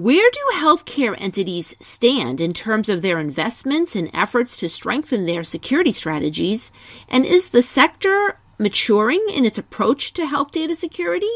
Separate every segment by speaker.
Speaker 1: Where do healthcare entities stand in terms of their investments and efforts to strengthen their security strategies? And is the sector maturing in its approach to health data security?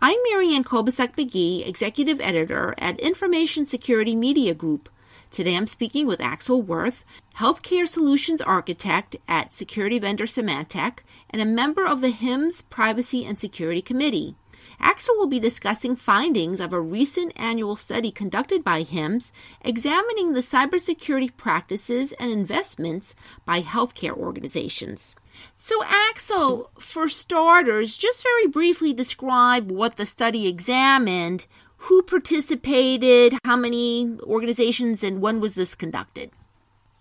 Speaker 1: I'm Marianne Kolbasuk McGee, Executive Editor at Information Security Media Group. Today I'm speaking with Axel Wirth, Healthcare Solutions Architect at security vendor Symantec and a member of the HIMSS Privacy and Security Committee. Axel will be discussing findings of a recent annual study conducted by HIMSS examining the cybersecurity practices and investments by healthcare organizations. So, Axel, for starters, just very briefly describe what the study examined, who participated, how many organizations, and when was this conducted?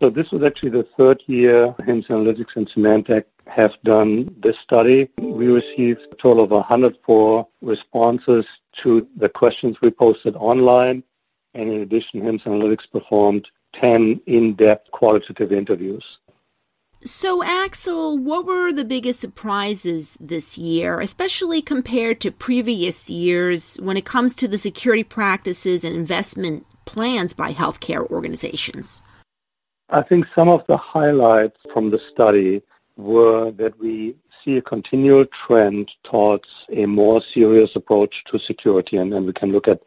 Speaker 2: So this was actually the third year HIMSS Analytics and Symantec have done this study. We received a total of 104 responses to the questions we posted online. And in addition, HIMSS Analytics performed 10 in-depth qualitative interviews.
Speaker 1: So, Axel, what were the biggest surprises this year, especially compared to previous years when it comes to the security practices and investment plans by healthcare organizations?
Speaker 2: I think some of the highlights from the study were that we see a continual trend towards a more serious approach to security, and then we can look at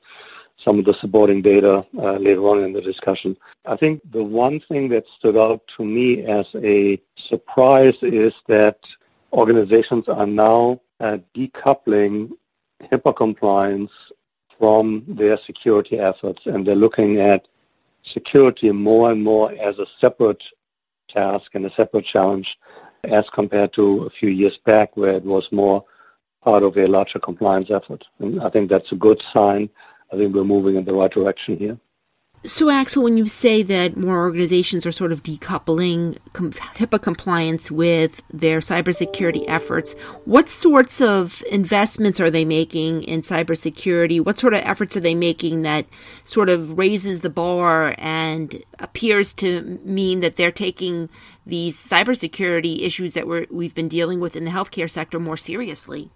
Speaker 2: some of the supporting data uh, later on in the discussion. I think the one thing that stood out to me as a surprise is that organizations are now uh, decoupling HIPAA compliance from their security efforts, and they're looking at security more and more as a separate task and a separate challenge as compared to a few years back where it was more part of a larger compliance effort. And I think that's a good sign I think we're moving in the right direction here.
Speaker 1: So, Axel, when you say that more organizations are sort of decoupling HIPAA compliance with their cybersecurity efforts, what sorts of investments are they making in cybersecurity? What sort of efforts are they making that sort of raises the bar and appears to mean that they're taking these cybersecurity issues that we're, we've been dealing with in the healthcare sector more seriously?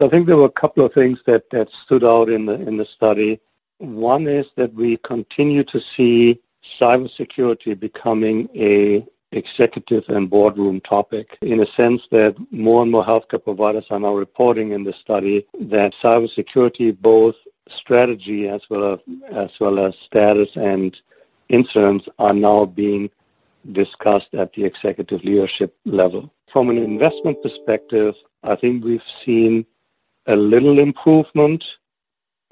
Speaker 2: So I think there were a couple of things that, that stood out in the in the study. One is that we continue to see cybersecurity becoming a executive and boardroom topic in a sense that more and more healthcare providers are now reporting in the study that cybersecurity, both strategy as well as, as well as status and incidents are now being discussed at the executive leadership level. From an investment perspective, I think we've seen a little improvement,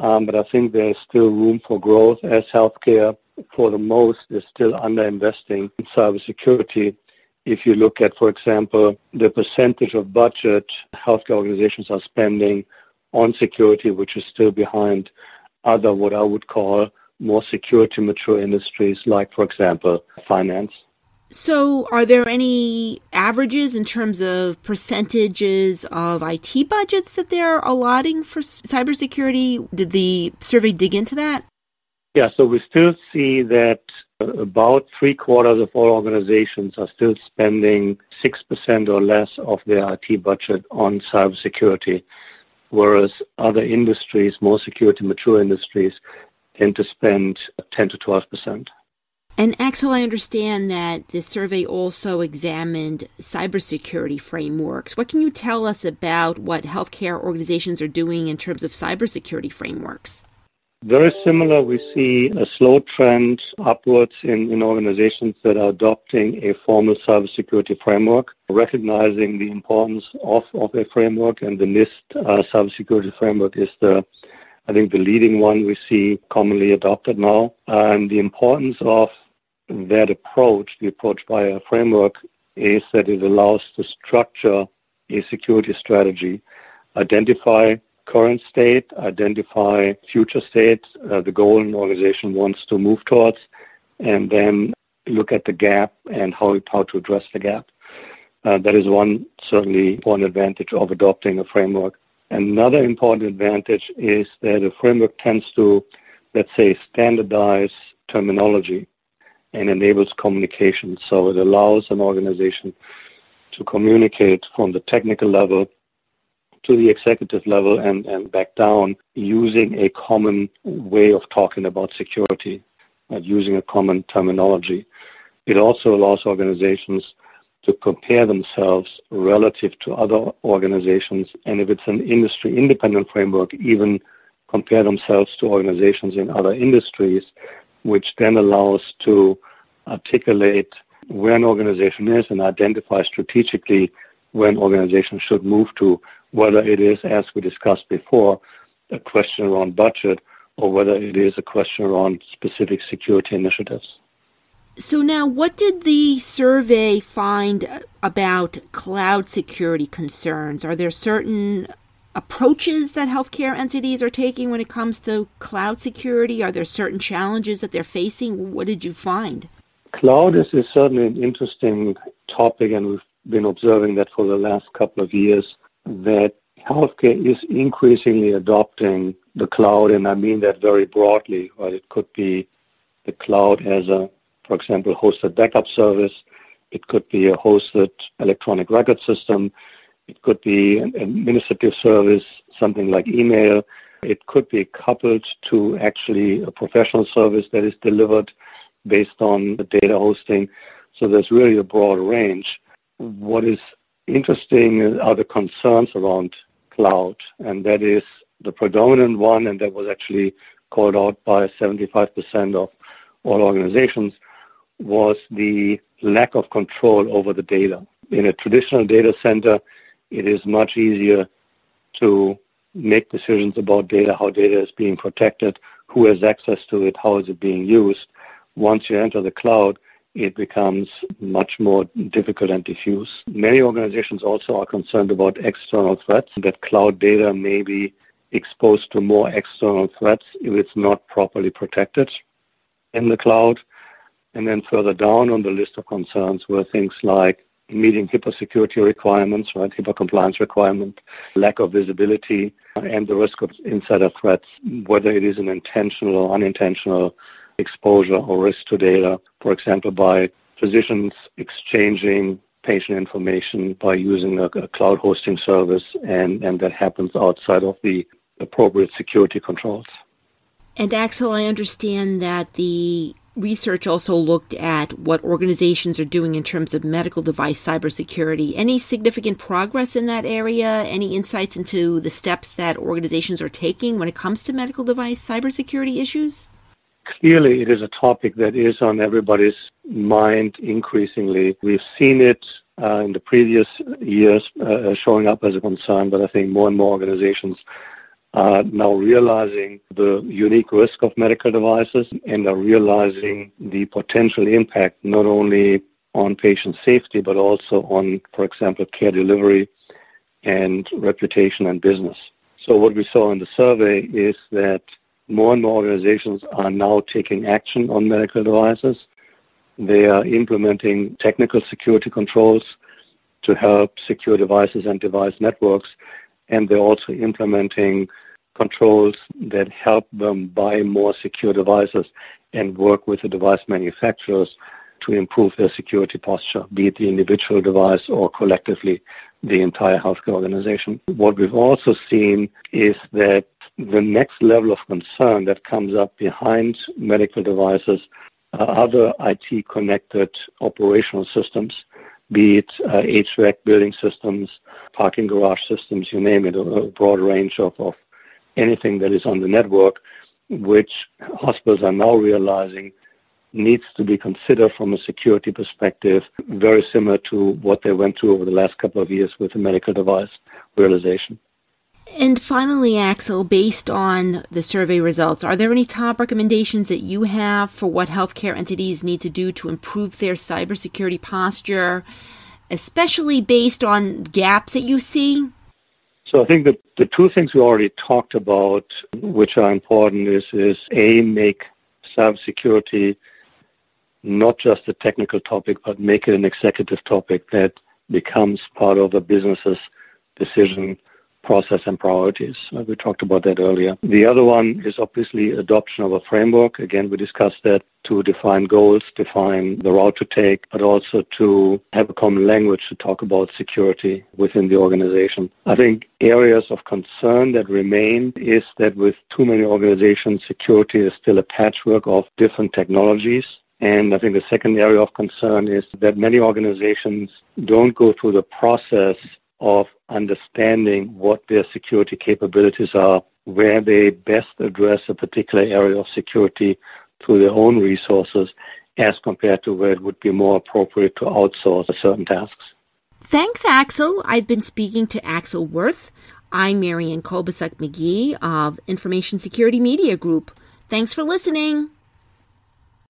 Speaker 2: um, but I think there's still room for growth as healthcare, for the most, is still underinvesting in cybersecurity. If you look at, for example, the percentage of budget healthcare organizations are spending on security, which is still behind other what I would call more security mature industries like, for example, finance.
Speaker 1: So, are there any averages in terms of percentages of IT budgets that they're allotting for cybersecurity? Did the survey dig into that?
Speaker 2: Yeah, so we still see that uh, about three quarters of all organizations are still spending 6% or less of their IT budget on cybersecurity, whereas other industries, more security mature industries, tend to spend 10 to 12%.
Speaker 1: And Axel, I understand that the survey also examined cybersecurity frameworks. What can you tell us about what healthcare organizations are doing in terms of cybersecurity frameworks?
Speaker 2: Very similar. We see a slow trend upwards in, in organizations that are adopting a formal cybersecurity framework, recognizing the importance of, of a framework, and the NIST uh, cybersecurity framework is the I think the leading one we see commonly adopted now, and the importance of that approach, the approach via a framework, is that it allows to structure a security strategy, identify current state, identify future state, uh, the goal an organization wants to move towards, and then look at the gap and how, how to address the gap. Uh, that is one certainly important advantage of adopting a framework. Another important advantage is that a framework tends to, let's say, standardize terminology and enables communication. So it allows an organization to communicate from the technical level to the executive level and, and back down using a common way of talking about security, uh, using a common terminology. It also allows organizations to compare themselves relative to other organizations, and if it's an industry independent framework, even compare themselves to organizations in other industries, which then allows to articulate where an organization is and identify strategically where an organization should move to, whether it is, as we discussed before, a question around budget or whether it is a question around specific security initiatives.
Speaker 1: So now, what did the survey find about cloud security concerns? Are there certain approaches that healthcare entities are taking when it comes to cloud security? Are there certain challenges that they're facing? What did you find?
Speaker 2: Cloud is, is certainly an interesting topic, and we've been observing that for the last couple of years, that healthcare is increasingly adopting the cloud, and I mean that very broadly. Right? It could be the cloud as a, for example, hosted backup service. It could be a hosted electronic record system. It could be an administrative service, something like email. It could be coupled to actually a professional service that is delivered based on the data hosting. So there's really a broad range. What is interesting are the concerns around cloud, and that is the predominant one, and that was actually called out by 75% of all organizations, was the lack of control over the data. In a traditional data center, it is much easier to make decisions about data, how data is being protected, who has access to it, how is it being used. Once you enter the cloud, it becomes much more difficult and diffuse. Many organizations also are concerned about external threats, that cloud data may be exposed to more external threats if it's not properly protected in the cloud. And then further down on the list of concerns were things like meeting HIPAA security requirements, right, HIPAA compliance requirement, lack of visibility, and the risk of insider threats, whether it is an intentional or unintentional exposure or risk to data, for example, by physicians exchanging patient information by using a, a cloud hosting service, and, and that happens outside of the appropriate security controls.
Speaker 1: And Axel, I understand that the research also looked at what organizations are doing in terms of medical device cybersecurity. Any significant progress in that area? Any insights into the steps that organizations are taking when it comes to medical device cybersecurity issues?
Speaker 2: Clearly, it is a topic that is on everybody's mind increasingly. We've seen it uh, in the previous years uh, showing up as a concern, but I think more and more organizations are now realizing the unique risk of medical devices and are realizing the potential impact not only on patient safety, but also on, for example, care delivery and reputation and business. So what we saw in the survey is that more and more organizations are now taking action on medical devices. They are implementing technical security controls to help secure devices and device networks and they're also implementing controls that help them buy more secure devices and work with the device manufacturers to improve their security posture, be it the individual device or collectively the entire healthcare organization. What we've also seen is that the next level of concern that comes up behind medical devices are other IT-connected operational systems be it uh, HVAC building systems, parking garage systems, you name it, a, a broad range of, of anything that is on the network, which hospitals are now realizing needs to be considered from a security perspective, very similar to what they went through over the last couple of years with the medical device realization.
Speaker 1: And finally, Axel, based on the survey results, are there any top recommendations that you have for what healthcare entities need to do to improve their cybersecurity posture, especially based on gaps that you see?
Speaker 2: So I think that the two things we already talked about, which are important, is, is A, make cybersecurity not just a technical topic, but make it an executive topic that becomes part of a business's decision process and priorities. Uh, we talked about that earlier. The other one is obviously adoption of a framework. Again, we discussed that to define goals, define the route to take, but also to have a common language to talk about security within the organization. I think areas of concern that remain is that with too many organizations, security is still a patchwork of different technologies. And I think the second area of concern is that many organizations don't go through the process of understanding what their security capabilities are, where they best address a particular area of security through their own resources as compared to where it would be more appropriate to outsource certain tasks.
Speaker 1: Thanks, Axel. I've been speaking to Axel Wirth. I'm Marianne Kolbasuk McGee of Information Security Media Group. Thanks for listening.